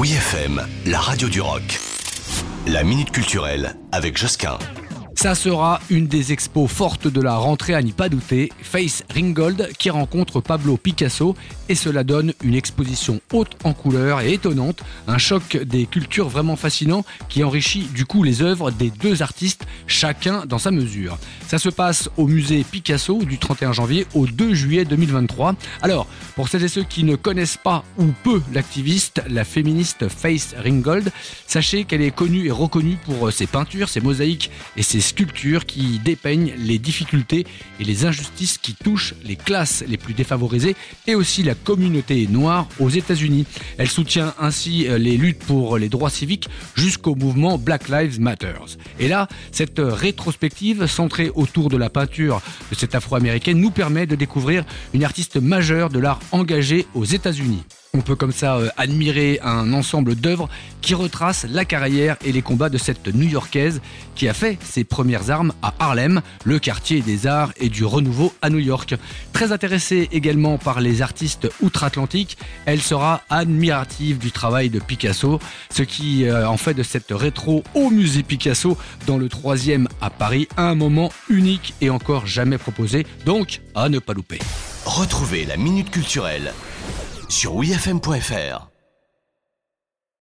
Oui FM, la radio du rock. La minute culturelle avec Josquin. Ça sera une des expos fortes de la rentrée à n'y pas douter. Face Ringgold qui rencontre Pablo Picasso et cela donne une exposition haute en couleurs et étonnante, un choc des cultures vraiment fascinant qui enrichit du coup les œuvres des deux artistes, chacun dans sa mesure. Ça se passe au musée Picasso du 31 janvier au 2 juillet 2023. Alors, pour celles et ceux qui ne connaissent pas ou peu l'activiste, la féministe Face Ringgold, sachez qu'elle est connue et reconnue pour ses peintures, ses mosaïques et ses sculptures qui dépeignent les difficultés et les injustices qui touchent les classes les plus défavorisées et aussi la communauté noire aux États-Unis. Elle soutient ainsi euh, les luttes pour les droits civiques jusqu'au mouvement Black Lives Matter. Et là, cette rétrospective centrée autour de la peinture de cette afro-américaine nous permet de découvrir une artiste majeure de l'art engagé aux États-Unis. On peut comme ça euh, admirer un ensemble d'œuvres qui retracent la carrière et les combats de cette New-Yorkaise qui a fait ses premières armes à Harlem, le quartier des arts et du renouveau à New York. Très intéressée également par les artistes outre-Atlantique, elle sera admirative du travail de Picasso, ce qui euh, en fait de cette rétro au musée Picasso dans le troisième à Paris un moment unique et encore jamais proposé, donc à ne pas louper. Retrouvez la minute culturelle sur wifm.fr.